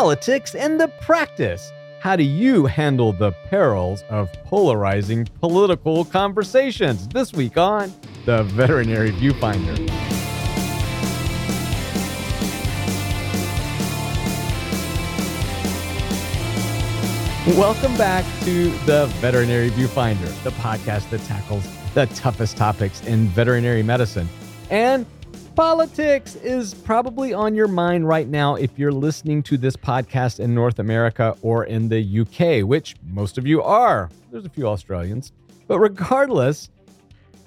politics and the practice. How do you handle the perils of polarizing political conversations? This week on The Veterinary Viewfinder. Welcome back to the Veterinary Viewfinder, the podcast that tackles the toughest topics in veterinary medicine. And politics is probably on your mind right now if you're listening to this podcast in North America or in the UK, which most of you are. There's a few Australians. But regardless,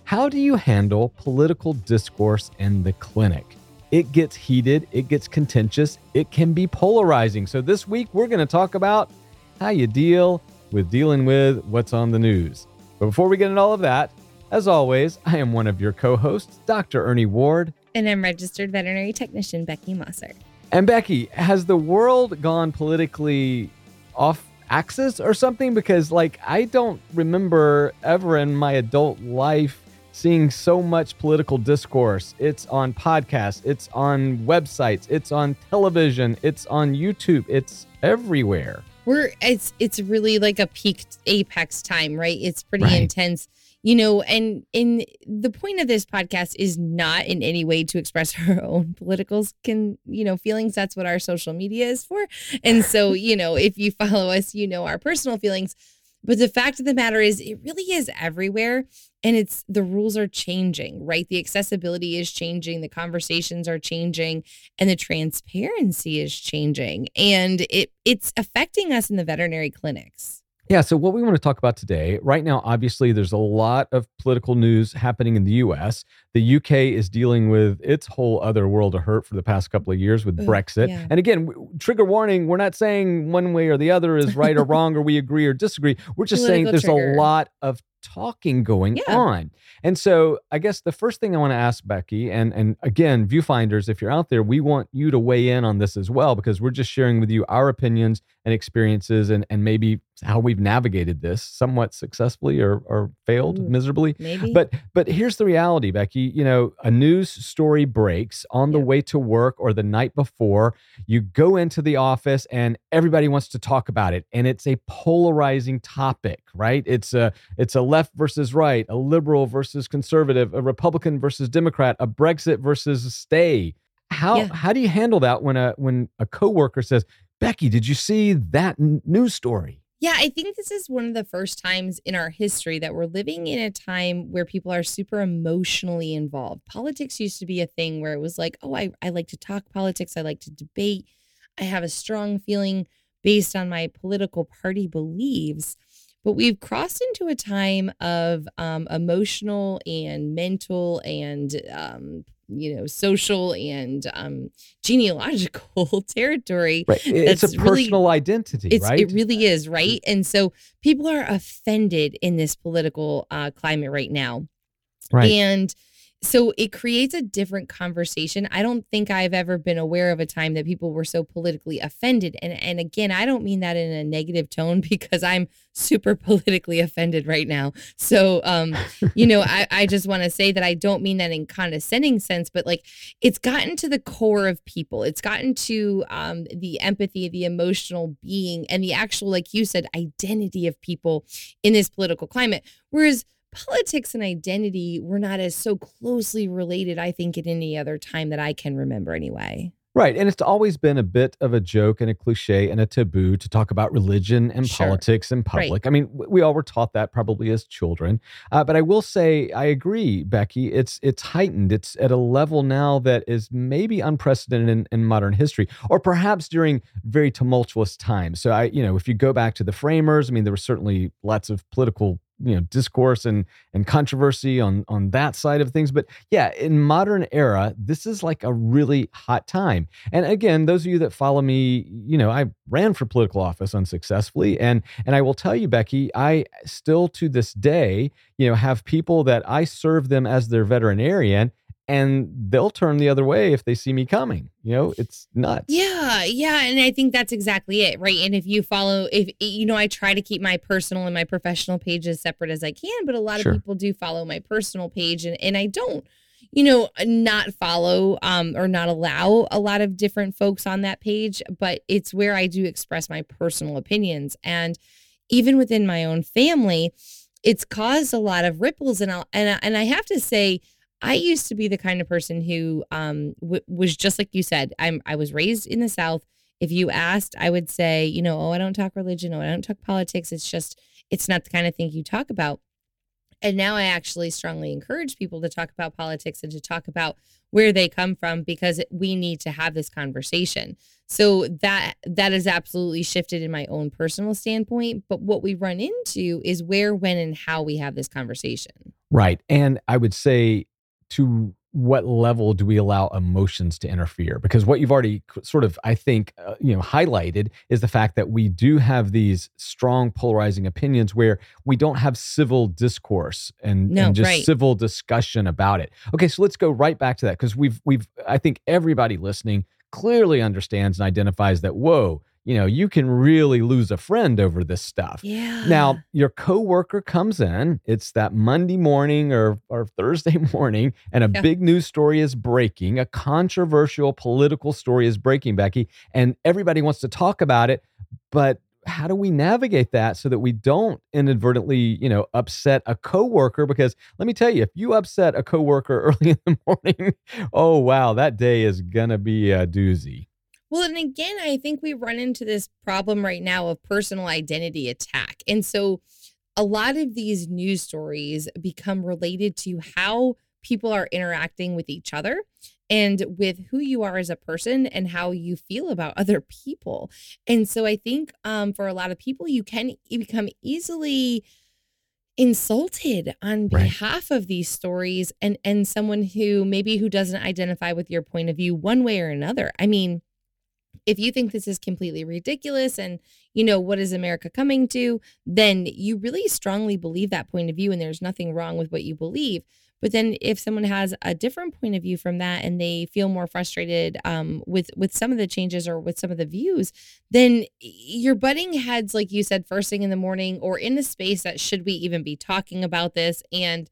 how do you handle political discourse in the clinic? It gets heated, it gets contentious, it can be polarizing. So this week, we're going to talk about how you deal with dealing with what's on the news. But before we get into all of that, as always, I am one of your co hosts, Dr. Ernie Ward. And I'm registered veterinary technician Becky Mosser. And Becky, has the world gone politically off axis or something? Because, like, I don't remember ever in my adult life seeing so much political discourse. It's on podcasts, it's on websites, it's on television, it's on YouTube, it's everywhere we're it's it's really like a peak apex time right it's pretty right. intense you know and in the point of this podcast is not in any way to express our own political can you know feelings that's what our social media is for and so you know if you follow us you know our personal feelings but the fact of the matter is, it really is everywhere. And it's the rules are changing, right? The accessibility is changing, the conversations are changing, and the transparency is changing. And it it's affecting us in the veterinary clinics. Yeah. So, what we want to talk about today, right now, obviously, there's a lot of political news happening in the US. The UK is dealing with its whole other world of hurt for the past couple of years with Brexit. Yeah. And again, trigger warning we're not saying one way or the other is right or wrong, or we agree or disagree. We're just Political saying there's trigger. a lot of talking going yeah. on. And so I guess the first thing I want to ask Becky, and and again, viewfinders, if you're out there, we want you to weigh in on this as well, because we're just sharing with you our opinions and experiences and and maybe how we've navigated this somewhat successfully or or failed Ooh, miserably. Maybe. But but here's the reality, Becky. You know, a news story breaks on the way to work or the night before. You go into the office and everybody wants to talk about it. And it's a polarizing topic, right? It's a it's a left versus right, a liberal versus conservative, a Republican versus Democrat, a Brexit versus stay. How yeah. how do you handle that when a when a coworker says, "Becky, did you see that n- news story?" Yeah, I think this is one of the first times in our history that we're living in a time where people are super emotionally involved. Politics used to be a thing where it was like, oh, I, I like to talk politics, I like to debate, I have a strong feeling based on my political party beliefs. But we've crossed into a time of um, emotional and mental and um, you know social and um, genealogical territory. Right. It's a personal really, identity, it's, right? It really is, right? And so people are offended in this political uh, climate right now. Right. And so it creates a different conversation. I don't think I've ever been aware of a time that people were so politically offended. And and again, I don't mean that in a negative tone because I'm super politically offended right now. So um, you know, I, I just want to say that I don't mean that in condescending sense, but like it's gotten to the core of people. It's gotten to um the empathy, the emotional being, and the actual, like you said, identity of people in this political climate. Whereas politics and identity were not as so closely related, I think, at any other time that I can remember anyway. Right. And it's always been a bit of a joke and a cliche and a taboo to talk about religion and sure. politics in public. Right. I mean, we all were taught that probably as children. Uh, but I will say, I agree, Becky. It's it's heightened. It's at a level now that is maybe unprecedented in, in modern history, or perhaps during very tumultuous times. So I, you know, if you go back to the framers, I mean, there were certainly lots of political you know discourse and and controversy on on that side of things. But yeah in modern era this is like a really hot time. And again those of you that follow me you know i ran for political office unsuccessfully. And and i will tell you becky i still to this day you know have people that i serve them as their veterinarian and they'll turn the other way if they see me coming. You know, it's nuts. Yeah, yeah, and I think that's exactly it, right? And if you follow, if you know, I try to keep my personal and my professional pages separate as I can, but a lot sure. of people do follow my personal page, and and I don't you know, not follow um, or not allow a lot of different folks on that page, but it's where I do express my personal opinions. And even within my own family, it's caused a lot of ripples. And I'll, and and I have to say, I used to be the kind of person who um, w- was just like you said. I'm I was raised in the South. If you asked, I would say, you know, oh, I don't talk religion, oh, I don't talk politics. It's just, it's not the kind of thing you talk about. And now I actually strongly encourage people to talk about politics and to talk about where they come from because we need to have this conversation. So that that has absolutely shifted in my own personal standpoint, but what we run into is where when and how we have this conversation. Right. And I would say to what level do we allow emotions to interfere because what you've already sort of i think uh, you know highlighted is the fact that we do have these strong polarizing opinions where we don't have civil discourse and, no, and just right. civil discussion about it okay so let's go right back to that because we've we've i think everybody listening clearly understands and identifies that whoa you know, you can really lose a friend over this stuff. Yeah. Now, your coworker comes in, it's that Monday morning or, or Thursday morning, and a yeah. big news story is breaking. A controversial political story is breaking, Becky, and everybody wants to talk about it. But how do we navigate that so that we don't inadvertently, you know, upset a coworker? Because let me tell you, if you upset a coworker early in the morning, oh wow, that day is gonna be a doozy. Well, and again, I think we run into this problem right now of personal identity attack. And so a lot of these news stories become related to how people are interacting with each other and with who you are as a person and how you feel about other people. And so I think um, for a lot of people, you can become easily insulted on Right. behalf of these stories and and someone who maybe who doesn't identify with your point of view one way or another. I mean, if you think this is completely ridiculous and you know what is america coming to then you really strongly believe that point of view and there's nothing wrong with what you believe. But then if someone has a different point of view from that and they feel more frustrated um, with with some of the changes or with some of the views then you're butting heads like you said first thing in the morning or in a space that should we even be talking about this and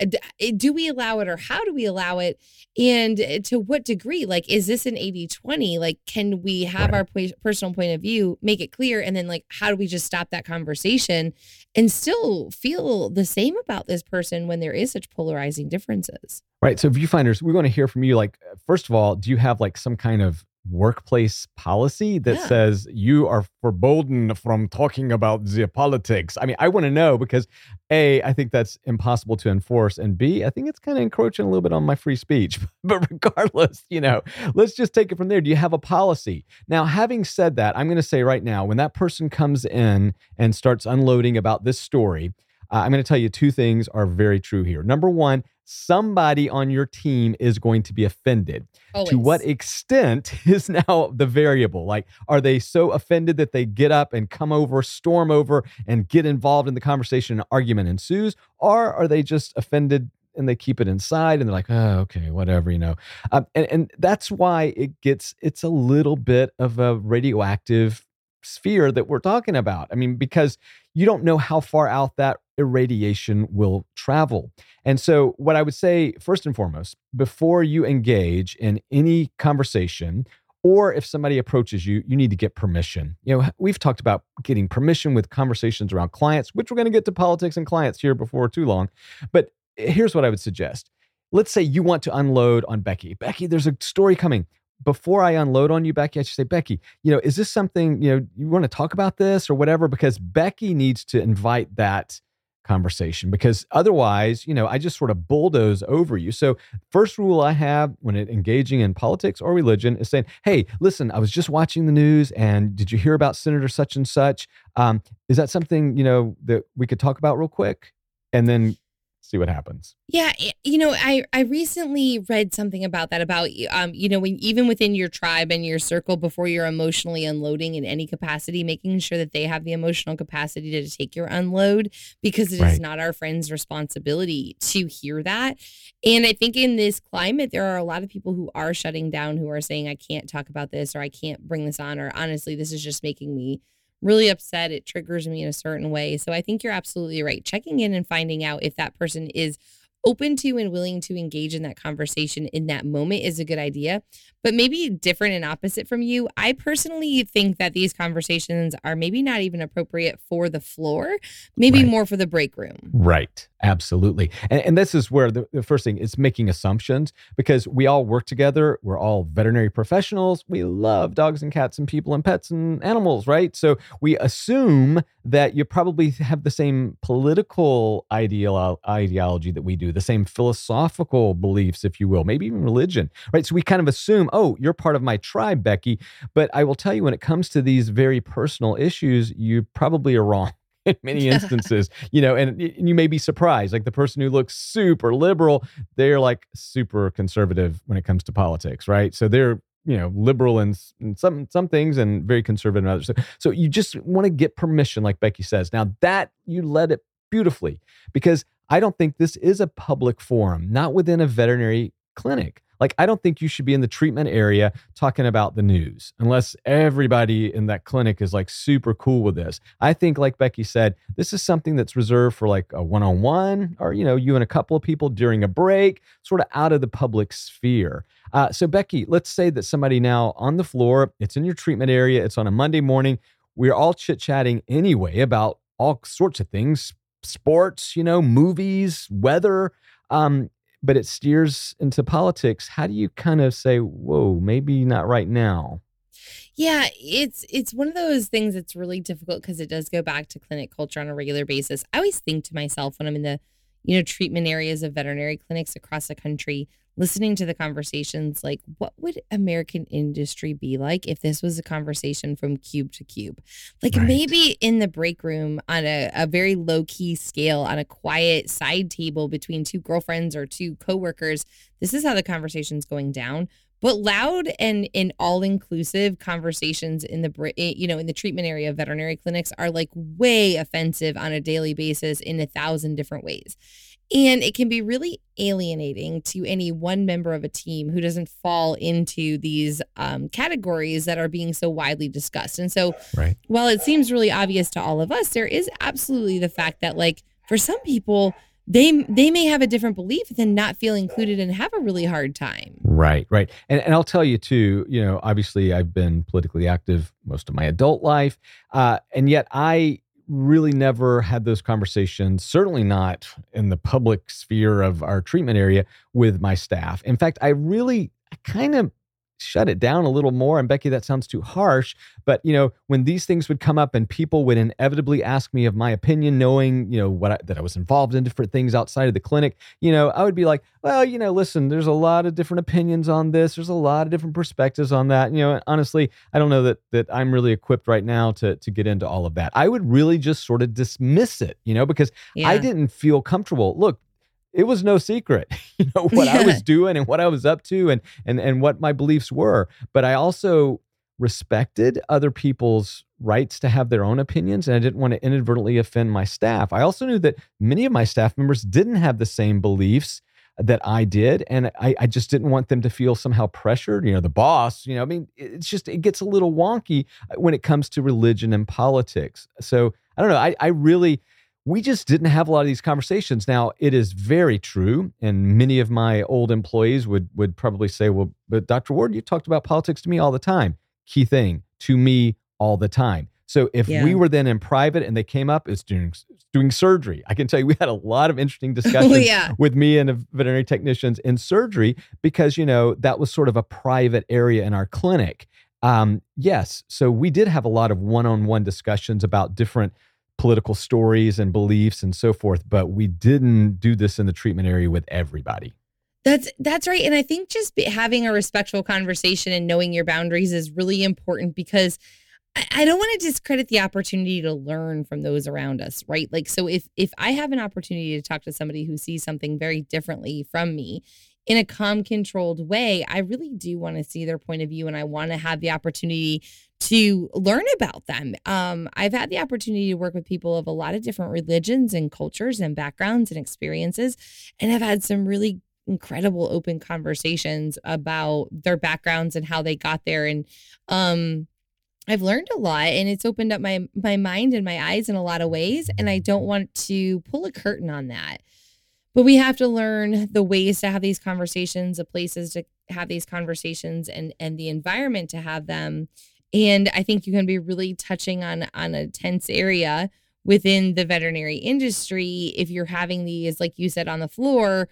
Uh, eh, do we allow it or how do we allow it? And eh, to what degree? Like is this an 80-20 like can we have right. our personal point of view make it clear and then like how do we just stop that conversation and still feel the same about this person when there is such polarizing differences? Right so viewfinders we want to hear from you like uh, first of all do you have like some kind of workplace policy that yeah. says you are forbidden from talking about the politics. I mean, I want to know because A, I think that's impossible to enforce. And B, I think it's kind of encroaching a little bit on my free speech. but regardless, you know, let's just take it from there. Do you have a policy? Now, having said that, I'm going to say right now, when that person comes in and starts unloading about this story, uh, I'm going to tell you two things are very true here. Number one, somebody on your team is going to be offended. Always. To what extent is now the variable? Like, are they so offended that they get up and come over, storm over, and get involved in the conversation and argument ensues? Or are they just offended and they keep it inside and they're like, oh, okay, whatever, you know? Um, and, and that's why it gets, it's a little bit of a radioactive sphere that we're talking about. I mean, because you don't know how far out that irradiation will travel. And so, what I would say, first and foremost, before you engage in any conversation, or if somebody approaches you, you need to get permission. You know, we've talked about getting permission with conversations around clients, which we're going to get to politics and clients here before too long. But here's what I would suggest. Let's say you want to unload on Becky. Becky, there's a story coming before I unload on you, Becky, I should say, Becky, you know, is this something, you know, you want to talk about this or whatever? Because Becky needs to invite that conversation because otherwise, you know, I just sort of bulldoze over you. So, first rule I have when it, engaging in politics or religion is saying, "Hey, listen, I was just watching the news, and did you hear about Senator such and such? Um, is that something you know that we could talk about real quick?" And then see what happens. Yeah, you know, I I recently read something about that about um you know when even within your tribe and your circle before you're emotionally unloading in any capacity, making sure that they have the emotional capacity to take your unload because it right. is not our friend's responsibility to hear that. And I think in this climate there are a lot of people who are shutting down who are saying I can't talk about this or I can't bring this on or honestly this is just making me really upset. It triggers me in a certain way. So I think you're absolutely right. Checking in and finding out if that person is open to and willing to engage in that conversation in that moment is a good idea. But maybe different and opposite from you. I personally think that these conversations are maybe not even appropriate for the floor, maybe right. more for the break room. Right. Absolutely. And, and this is where the, the first thing is making assumptions because we all work together. We're all veterinary professionals. We love dogs and cats and people and pets and animals, right? So we assume that you probably have the same political ideal, ideology that we do, the same philosophical beliefs, if you will, maybe even religion, right? So we kind of assume, oh, you're part of my tribe, Becky. But I will tell you, when it comes to these very personal issues, you probably are wrong in many instances, you know, and, and, you may be surprised. Like the person who looks super liberal, they're like super conservative when it comes to politics, right? So they're you know liberal in, in some some things and very conservative in others. So, so you just want to get permission, like Becky says. Now that you led it beautifully, because I don't think this is a public forum, not within a veterinary clinic. Like, I don't think you should be in the treatment area talking about the news unless everybody in that clinic is like super cool with this. I think, like Becky said, this is something that's reserved for like a one on one or, you know, you and a couple of people during a break, sort of out of the public sphere. Uh, so, Becky, let's say that somebody now on the floor, it's in your treatment area, it's on a Monday morning. We're all chit chatting anyway about all sorts of things sports, you know, movies, weather. Um, but it steers into politics. How do you kind of say, whoa, maybe not right now? Yeah, it's it's one of those things that's really difficult because it does go back to clinic culture on a regular basis. I always think to myself when I'm in the, you know, treatment areas of veterinary clinics across the country, listening to the conversations like what would american industry be like if this was a conversation from cube to cube? Like right. maybe in the break room on a, a very low key scale on a quiet side table between two girlfriends or two coworkers this is how the conversation's going down. But loud and and all inclusive conversations in the eh, you know in the treatment area of veterinary clinics are like way offensive on a daily basis in a thousand different ways and it can be really alienating to any one member of a team who doesn't fall into these um, categories that are being so widely discussed. And so, right. while it seems really obvious to all of us, there is absolutely the fact that, like, for some people, they they may have a different belief and not feel included and have a really hard time. Right, right. And, and I'll tell you too, you know, obviously I've been politically active most of my adult life. Uh, and yet I really never had those conversations, certainly not in the public sphere of our treatment area with my staff. In fact, I really kind of shut it down a little more. And Becky, that sounds too harsh. But you know, when these things would come up and people would inevitably ask me of my opinion, knowing, you know, what I, that I was involved in different things outside of the clinic, you know, I would be like, well, you know, listen, there's a lot of different opinions on this. There's a lot of different perspectives on that. You know, honestly, I don't know that that I'm really equipped right now to to get into all of that. I would really just sort of dismiss it, you know, because yeah. I didn't feel comfortable. Look, it was no secret, you know, what I was doing and what I was up to and and and what my beliefs were. But I also respected other people's rights to have their own opinions and I didn't want to inadvertently offend my staff. I also knew that many of my staff members didn't have the same beliefs that I did. And I, I just didn't want them to feel somehow pressured. You know, the boss, you know, I mean, it's just, it gets a little wonky uh, when it comes to religion and politics. So I don't know. I, I really, we just didn't have a lot of these conversations. Now, it is very true, and many of my old employees would would probably say, "Well, but Dr. Ward, you talked about politics to me all the time." Key thing to me all the time. So if yeah. we were then in private and they came up, it's doing doing surgery. I can tell you we had a lot of interesting discussions yeah. with me and the veterinary technicians in surgery because you know that was sort of a private area in our clinic. Um, yes, so we did have a lot of one-on-one discussions about different political stories and beliefs and so forth, but we didn't do this in the treatment area with everybody. That's that's right, and I think just having a respectful conversation and knowing your boundaries is really important because I, I don't want to discredit the opportunity to learn from those around us, right? Like, so if if I have an opportunity to talk to somebody who sees something very differently from me, in a calm, controlled way, I really do want to see their point of view and I want to have the opportunity to learn about them. Um, I've had the opportunity to work with people of a lot of different religions and cultures and backgrounds and experiences, and I've had some really incredible open conversations about their backgrounds and how they got there. And um, I've learned a lot and it's opened up my my mind and my eyes in a lot of ways. And I don't want to pull a curtain on that. But we have to learn the ways to have these conversations, the places to have these conversations and and the environment to have them. And I think you can be really touching on on a tense area within the veterinary industry if you're having these like you said on the floor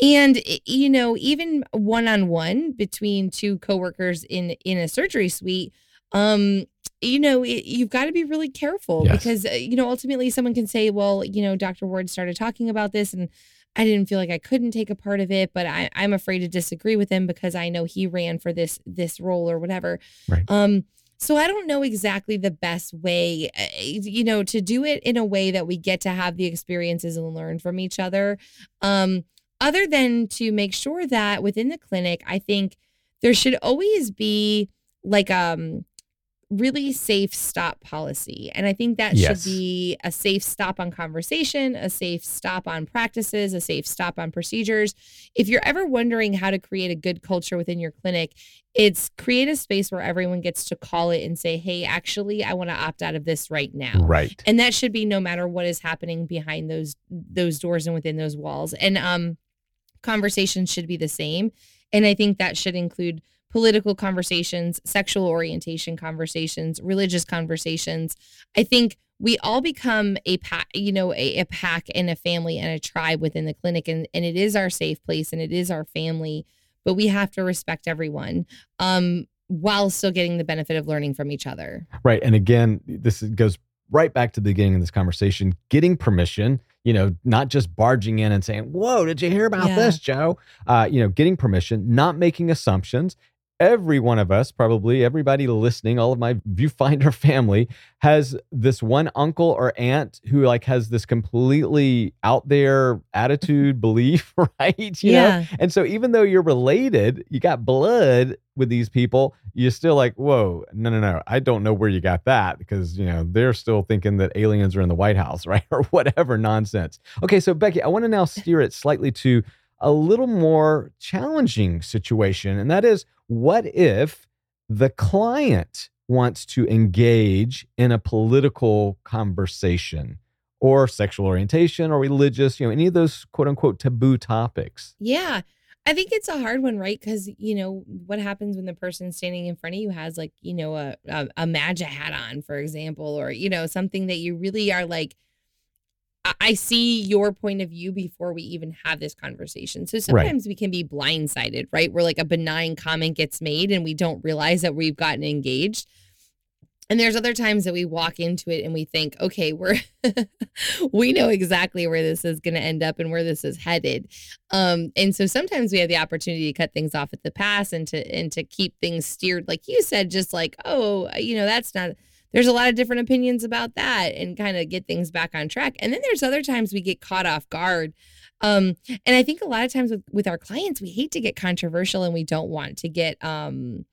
and you know even one on one between two coworkers in in a surgery suite um you know it, you've got to be really careful yes. because uh, you know ultimately someone can say well you know Dr. Ward started talking about this and I didn't feel like I couldn't take a part of it, but I, I'm afraid to disagree with him because I know he ran for this this role or whatever. Right. Um, so I don't know exactly the best way, uh, you know, to do it in a way that we get to have the experiences and learn from each other. Um, other than to make sure that within the clinic, I think there should always be like um really safe stop policy. And I think that yes. should be a safe stop on conversation, a safe stop on practices, a safe stop on procedures. If you're ever wondering how to create a good culture within your clinic, it's create a space where everyone gets to call it and say, hey, actually, I want to opt out of this right now. Right. And that should be no matter what is happening behind those those doors and within those walls. And um conversations should be the same. And I think that should include political conversations, sexual orientation conversations, religious conversations. I think we all become a pack, you know, a, a, pack and a family and a tribe within the clinic, and, and it is our safe place and it is our family. But we have to respect everyone. Um, while still getting the benefit of learning from each other. Right. And again, this goes right back to the beginning of this conversation getting permission you know, not just barging in and saying, Whoa, did you hear about yeah. this, Joe? Uh, you know, getting permission, not making assumptions, every one of us, probably everybody listening, all of my viewfinder family has this one uncle or aunt who like has this completely out there attitude, belief, right? You yeah. know? And so even though you're related, you got blood with these people, you're still like, whoa, no, no, no. I don't know where you got that because, you know, they're still thinking that aliens are in the White House, right? or whatever nonsense. Okay, so Becky, I want to now steer it slightly to a little more challenging situation. And that is what if the client wants to engage in a political conversation or sexual orientation or religious, you know, any of those quote unquote taboo topics? Yeah. I think it's a hard one, right? Because you know what happens when the person standing in front of you has like you know a, a a MAGA hat on, for example, or you know something that you really are like I see your point of view before we even have this conversation. So sometimes right. we can be blindsided, right? Where like a benign comment gets made and we don't realize that we've gotten engaged. And there's other times that we walk into it and we think, okay, we're we know exactly where this is going to end up and where this is headed. Um, and so sometimes we have the opportunity to cut things off at the pass and to and to keep things steered, like you said, just like, oh, you know, that's not there's a lot of different opinions about that and kind of get things back on track. And then there's other times we get caught off guard. Um, and I think a lot of times with, with our clients, we hate to get controversial and we don't want to get um,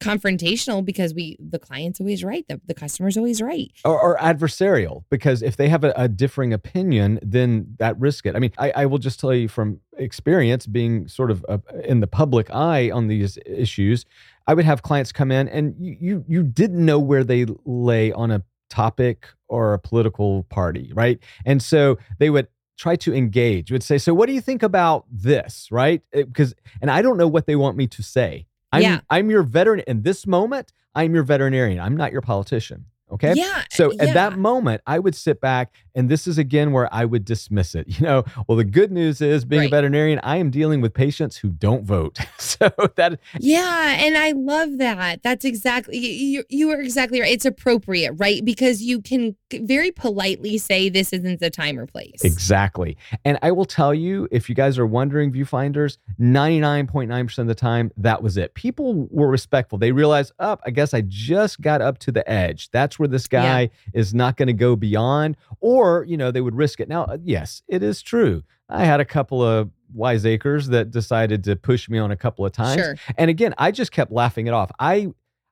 confrontational because we the client's always right the, the customer's always right or, or adversarial because if they have a, a, differing opinion then that risk it i mean I, I, will just tell you from experience being sort of uh, in the public eye on these issues I would have clients come in and you, you, you didn't know where they lay on a topic or a political party, right? And so they would try to engage, would say, So what do you think about this? Right. Eh, because and I don't know what they want me to say. I'm yeah. I'm your veteran in this moment, I'm your veterinarian. I'm not your politician. Okay. Yeah. So yeah. at that moment, I would sit back, and this is again where I would dismiss it. You know, well, the good news is being right. a veterinarian, I am dealing with patients who don't vote. so that. Yeah. And I love that. That's exactly, you, you are exactly right. It's appropriate, right? Because you can very politely say this isn't the time or place. Exactly. And I will tell you, if you guys are wondering, viewfinders, 99.9% of the time, that was it. People were respectful. They realized, up, oh, I guess I just got up to the edge. That's where this guy yeah. is not going to go beyond, or, you know, they would risk it. Now, uh, yes, it is true. I had a couple of wiseacres that decided to push me on a couple of times. Sure. And again, I just kept laughing it off. I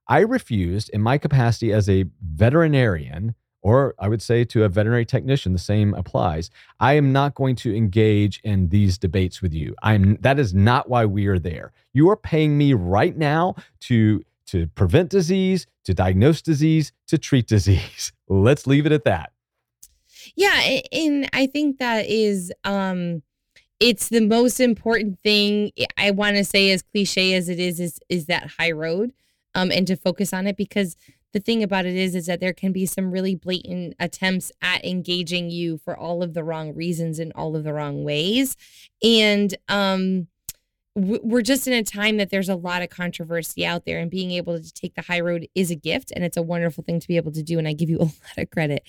I refused in my capacity as a veterinarian or I would say to a veterinary technician, the same applies. I am not going to engage in these debates with you. I'm that is not why we are there. You are paying me right now to to prevent disease, to diagnose disease, to treat disease. Let's leave it at that. Yeah, and I think that is um it's the most important thing I want to say as cliche as it is is is that high road um and to focus on it because the thing about it is is that there can be some really blatant attempts at engaging you for all of the wrong reasons in all of the wrong ways and um we're just in a time that there's a lot of controversy out there and being able to take the high road is a gift and it's a wonderful thing to be able to do and i give you a lot of credit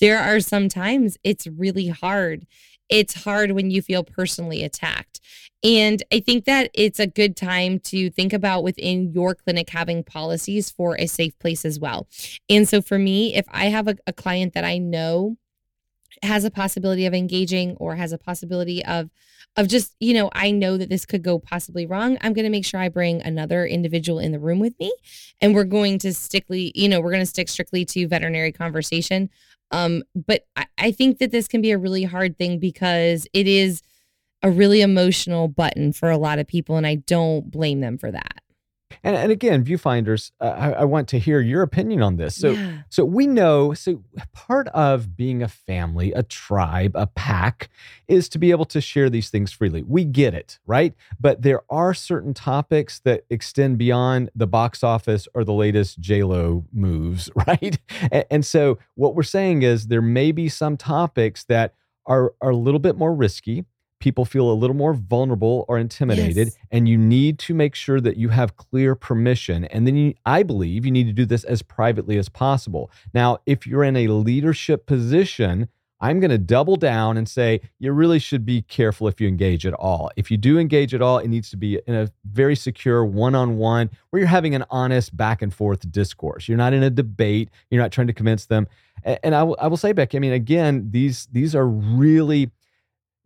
there are some times it's really hard it's hard when you feel personally attacked. And I think that it's a good time to think about within your clinic having policies for a safe place as well. And so for me, if I have a, a client that I know has a possibility of engaging or has a possibility of of just you know i know that this could go possibly wrong i'm going to make sure i bring another individual in the room with me and we're going to stickly you know we're going to stick strictly to veterinary conversation um, but I, I think that this can be a really hard thing because it is a really emotional button for a lot of people, and I don't blame them for that. And, and again, viewfinders, uh, I, I, want to hear your opinion on this. So, yeah. so we know. So, part of being a family, a tribe, a pack, is to be able to share these things freely. We get it, right? But there are certain topics that extend beyond the box office or the latest J Lo moves, right? And, and so, what we're saying is there may be some topics that are are a little bit more risky people feel a little more vulnerable or intimidated yes. and you need to make sure that you have clear permission. And then you, i believe you need to do this as privately as possible. Now if you're in a leadership position i'm going to double down and say you really should be careful if you engage at all. If you do engage at all it needs to be in a very secure one-on-one where you're having an honest back and forth discourse. You're not in a debate. You're not trying to convince them. And, I, will, I will say becky i mean again these these are really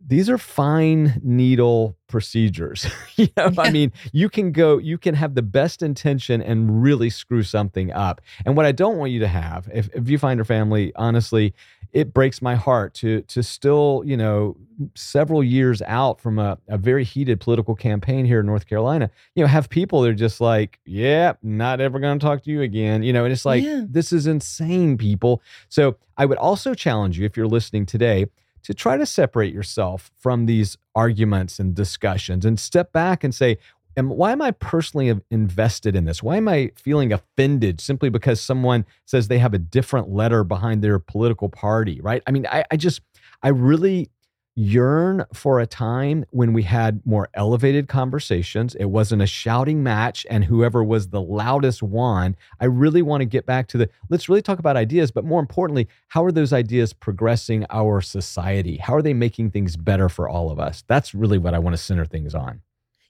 these are fine needle procedures. you know, yeah. I mean, you can go, you can have the best intention and really screw something up. And what I don't want you to have, if, if you find your family, honestly, it breaks my heart to to still, you know, several years out from a, a very heated political campaign here in North Carolina, you know, have people that are just like, yeah, not ever going to talk to you again. You know, and it's like, yeah. this is insane, people. So I would also challenge you if you're listening today to try to separate yourself from these arguments and discussions and step back and say, and why am I personally invested in this? Why am I feeling offended simply because someone says they have a different letter behind their political party, right? I mean, I, I just, I really yearn for a time when we had more elevated conversations. It wasn't a shouting match and whoever was the loudest won. I really want to get back to the let's really talk about ideas, but more importantly, how are those ideas progressing our society? How are they making things better for all of us? That's really what I want to center things on.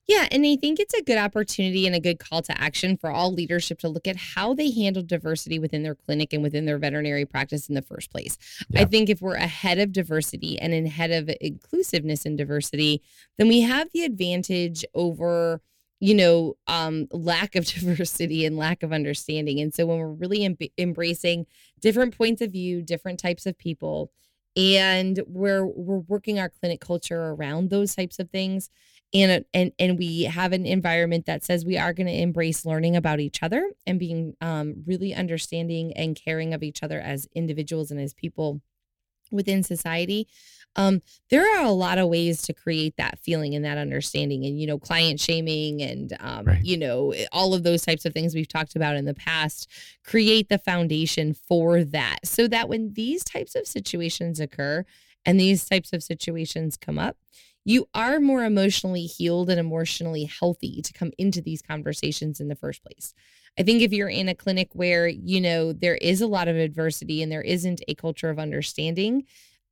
Yeah, and I think it's a good opportunity and a good call to action for all leadership to look at how they handle diversity within their clinic and within their veterinary practice in the first place. Yeah. I think if we're ahead of diversity and ahead of inclusiveness and diversity, then we have the advantage over you know um lack of diversity and lack of understanding and so when we're really em- embracing different points of view different types of people and we're we're working our clinic culture around those types of things and and and we have an environment that says we are going to embrace learning about each other and being um, really understanding and caring of each other as individuals and as people within society um, there are a lot of ways to create that feeling and that understanding and you know client shaming and um, right. you know all of those types of things we've talked about in the past create the foundation for that so that when these types of situations occur and these types of situations come up you are more emotionally healed and emotionally healthy to come into these conversations in the first place. I think if you're in a clinic where, you know, there is a lot of adversity and there isn't a culture of understanding,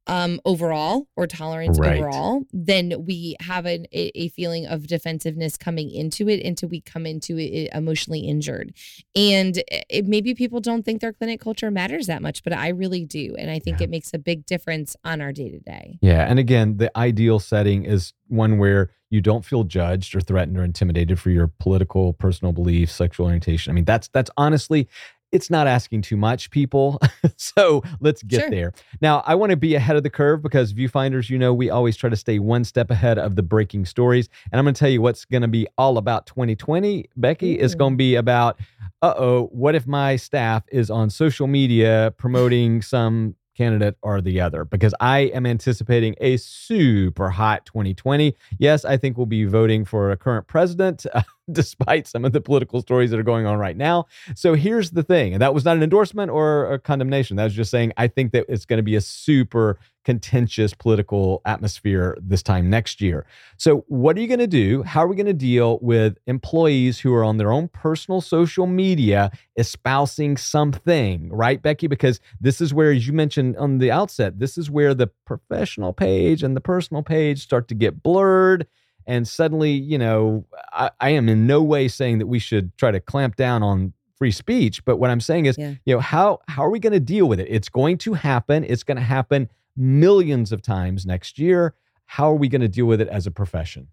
um, overall or tolerance right. overall, then we have an, a, feeling of defensiveness coming into it until we come into it emotionally injured. And it, maybe people don't think their clinic culture matters that much, but I really do. And I think yeah. it makes a big difference on our day to day. Yeah. And again, the ideal setting is one where you don't feel judged or threatened or intimidated for your political, personal beliefs, sexual orientation. I mean, that's that's honestly it's not asking too much, people. so let's get sure. there. Now, I want to be ahead of the curve because viewfinders, you know, we always try to stay one step ahead of the breaking stories. And I'm going to tell you what's going to be all about 2020. Becky is going to be about, uh oh, what if my staff is on social media promoting some candidate or the other because I am anticipating a super hot 2020. Yes, I think we'll be voting for a current president, despite some of the political stories that are going on right now. So here's the thing, and that was not an endorsement or a condemnation. That was just saying I think that it's going to be a super contentious political atmosphere this time next year. So, what are you going to do? How are we going to deal with employees who are on their own personal social media espousing something, right, Becky? Because this is where, as you mentioned on the outset, this is where the professional page and the personal page start to get blurred. And suddenly, you know, I, I am in no way saying that we should try to clamp down on free speech. But what I'm saying is, yeah. you know, how how are we going to deal with it? It's going to happen. It's going to happen millions of times next year. How are we going to deal with it as a profession?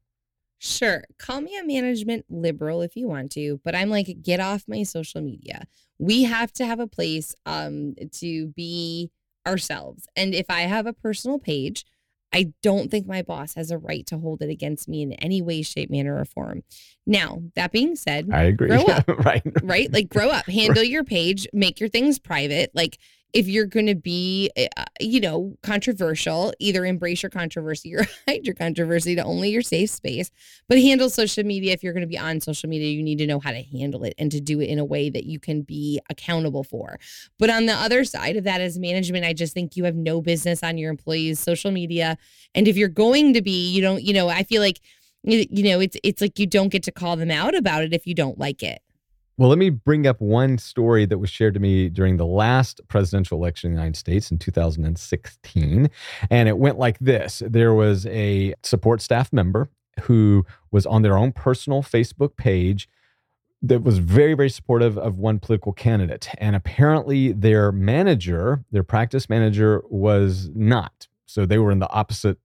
Sure. Call me a management liberal if you want to, but I'm like, get off my social media. We have to have a place um, to be ourselves. And if I have a personal page, I don't think my boss has a right to hold it against me in any way, shape, manner, or form. Now, that being said, I agree. Grow up, right? Right? Like, grow up, handle your page, make your things private. Like, if you're going to be, eh, uh, you know, controversial, either embrace your controversy or hide your controversy to only your safe space. But handle social media. If you're going to be on social media, you need to know how to handle it and to do it in a way that you can be accountable for. But on the other side of that, as management, I just think you have no business on your employees' social media. And if you're going to be, you don't, you know, I feel like, you know, it's it's like you don't get to call them out about it if you don't like it. Well, let me bring up one story that was shared to me during the last presidential election in the United States in 2016. And it went like this there was a support staff member who was on their own personal Facebook page that was very, very supportive of one political candidate. And apparently, their manager, their practice manager, was not. So they were in the opposite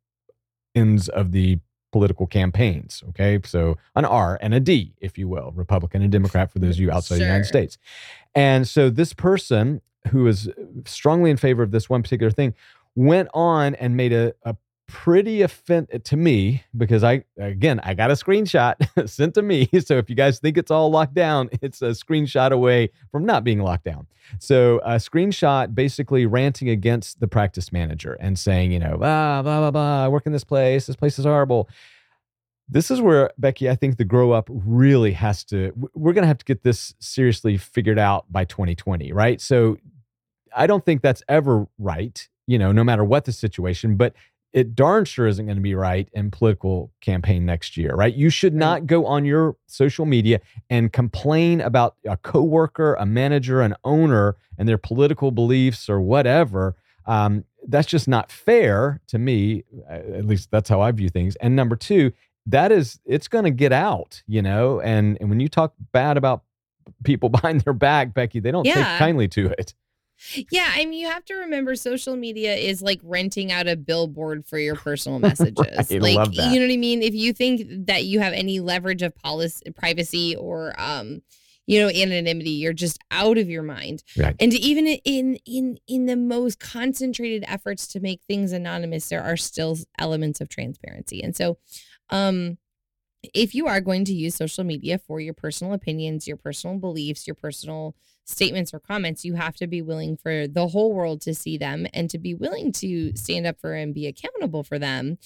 ends of the political campaigns. Okay. So an R and a D, if you will, Republican and Democrat for those of you outside sure. the United States. And so this person who is strongly in favor of this one particular thing went on and made a, a pretty offensive to me because I again I got a screenshot sent to me. So if you guys think it's all locked down, it's a screenshot away from not being locked down. So a screenshot basically ranting against the practice manager and saying, you know, blah blah blah blah. I work in this place. This place is horrible. This is where Becky, I think the grow up really has to. We're going to have to get this seriously figured out by 2020, right? So I don't think that's ever right you know, no matter what the situation. But it darn sure isn't going to be right in political campaign next year, right? You should not go on your social media and complain about a coworker, a manager, an owner, and their political beliefs or whatever. Um, that's just not fair to me. At least that's how I view things. And number two, that is it's going to get out, you know. And and when you talk bad about people behind their back, Becky, they don't yeah. take kindly to it. Yeah, I mean, you have to remember social media is like renting out a billboard for your personal messages. right, like, you know what I mean? If you think that you have any leverage of policy, privacy, or um, you know, anonymity, you're just out of your mind. Right. And even in in in the most concentrated efforts to make things anonymous, there are still elements of transparency. And so, um, if you are going to use social media for your personal opinions, your personal beliefs, your personal statements or comments, you have to be willing for the whole world to see them and to be willing to stand up for and be accountable for them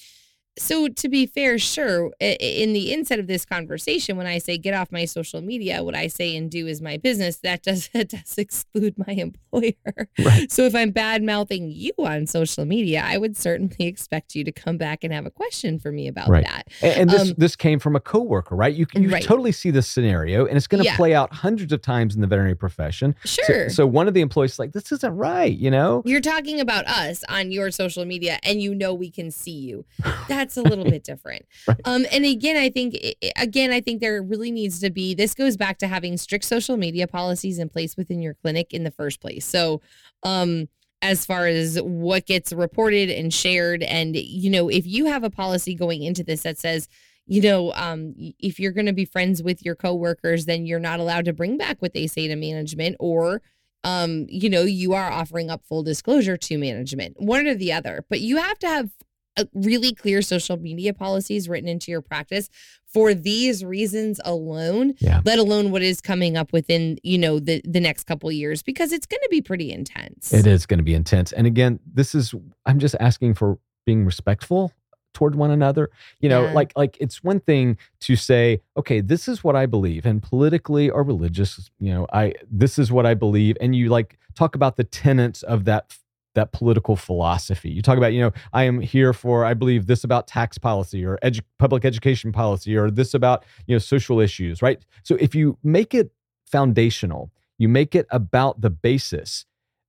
so to be fair, sure, in the inset of this conversation, when I say get off my social media, what I say and do is my business. That does that does exclude my employer. Right. So if I'm bad mouthing you on social media, I would certainly expect you to come back and have a question for me about right. that. And, and this um, this came from a coworker, right? You you right. totally see this scenario, and it's going to yeah. play out hundreds of times in the veterinary profession. Sure. So, so one of the employees is like, this isn't right, you know. You're talking about us on your social media, and you know we can see you. That's that's a little bit different. Right. Um, and again, I think again, I think there really needs to be. This goes back to having strict social media policies in place within your clinic in the first place. So, um, as far as what gets reported and shared, and you know, if you have a policy going into this that says you know, um, if you're going to be friends with your coworkers, then you're not allowed to bring back what they say to management, or, um, you know, you are offering up full disclosure to management, one or the other. But you have to have Uh, really clear social media policies written into your practice for these reasons alone, yeah. let alone what is coming up within, you know, the the next couple years because it's going to be pretty intense. It is going to be intense. And again, this is I'm just asking for being respectful toward one another you know yeah. like like it's one thing to say okay this is what i believe and politically or religious you know i this is what i believe and you like talk about the tenets of that that political philosophy you talk about you know i am here for i believe this about tax policy or edu- public education policy or this about you know social issues right so if you make it foundational you make it about the basis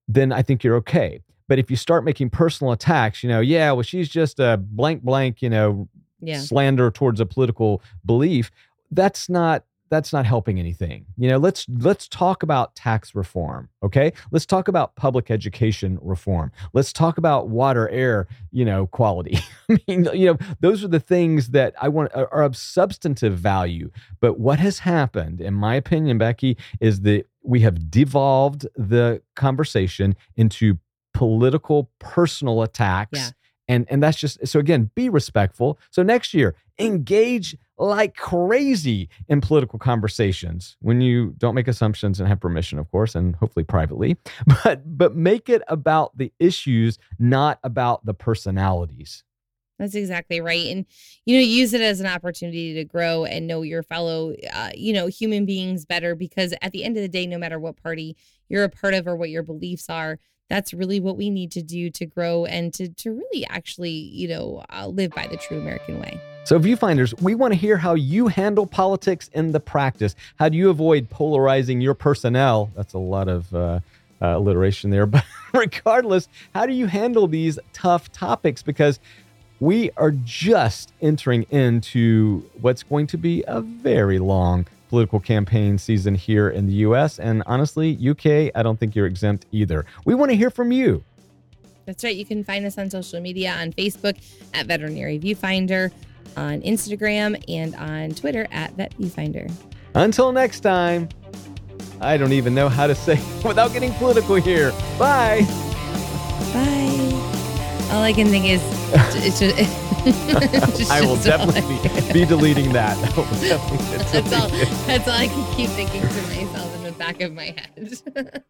then i think you're okay but if you start making personal attacks, you know, yeah, well, she's just a blank, blank, you know, yeah. slander towards a political belief. That's not that's not helping anything. You know, let's let's talk about tax reform, okay? Let's talk about public education reform. Let's talk about water, air, you know, quality. I mean, you know, those are the things that I want are of substantive value. But what has happened, in my opinion, Becky, is that we have devolved the conversation into political personal attacks yeah. and and that's just so again be respectful so next year engage like crazy in political conversations when you don't make assumptions and have permission of course and hopefully privately but but make it about the issues not about the personalities that's exactly right. And, you know, use it as an opportunity to grow and know your fellow, uh, you know, human beings better because at the end of the day, no matter what party you're a part of or what your beliefs are, that's really what we need to do to grow and to, to really actually, you know, uh, live by the true American way. So, viewfinders, we want to hear how you handle politics in the practice. How do you avoid polarizing your personnel? That's a lot of uh, uh, alliteration there. But regardless, how do you handle these tough topics? Because we are just entering into what's going to be a very long political campaign season here in the US. And honestly, UK, I don't think you're exempt either. We want to hear from you. That's right. You can find us on social media on Facebook at Veterinary Viewfinder, on Instagram, and on Twitter at Vet Viewfinder. Until next time, I don't even know how to say without getting political here. Bye. Bye. All I can think is it's just. I will definitely be, be, deleting that. that's all. That's all I can keep thinking to myself in the back of my head.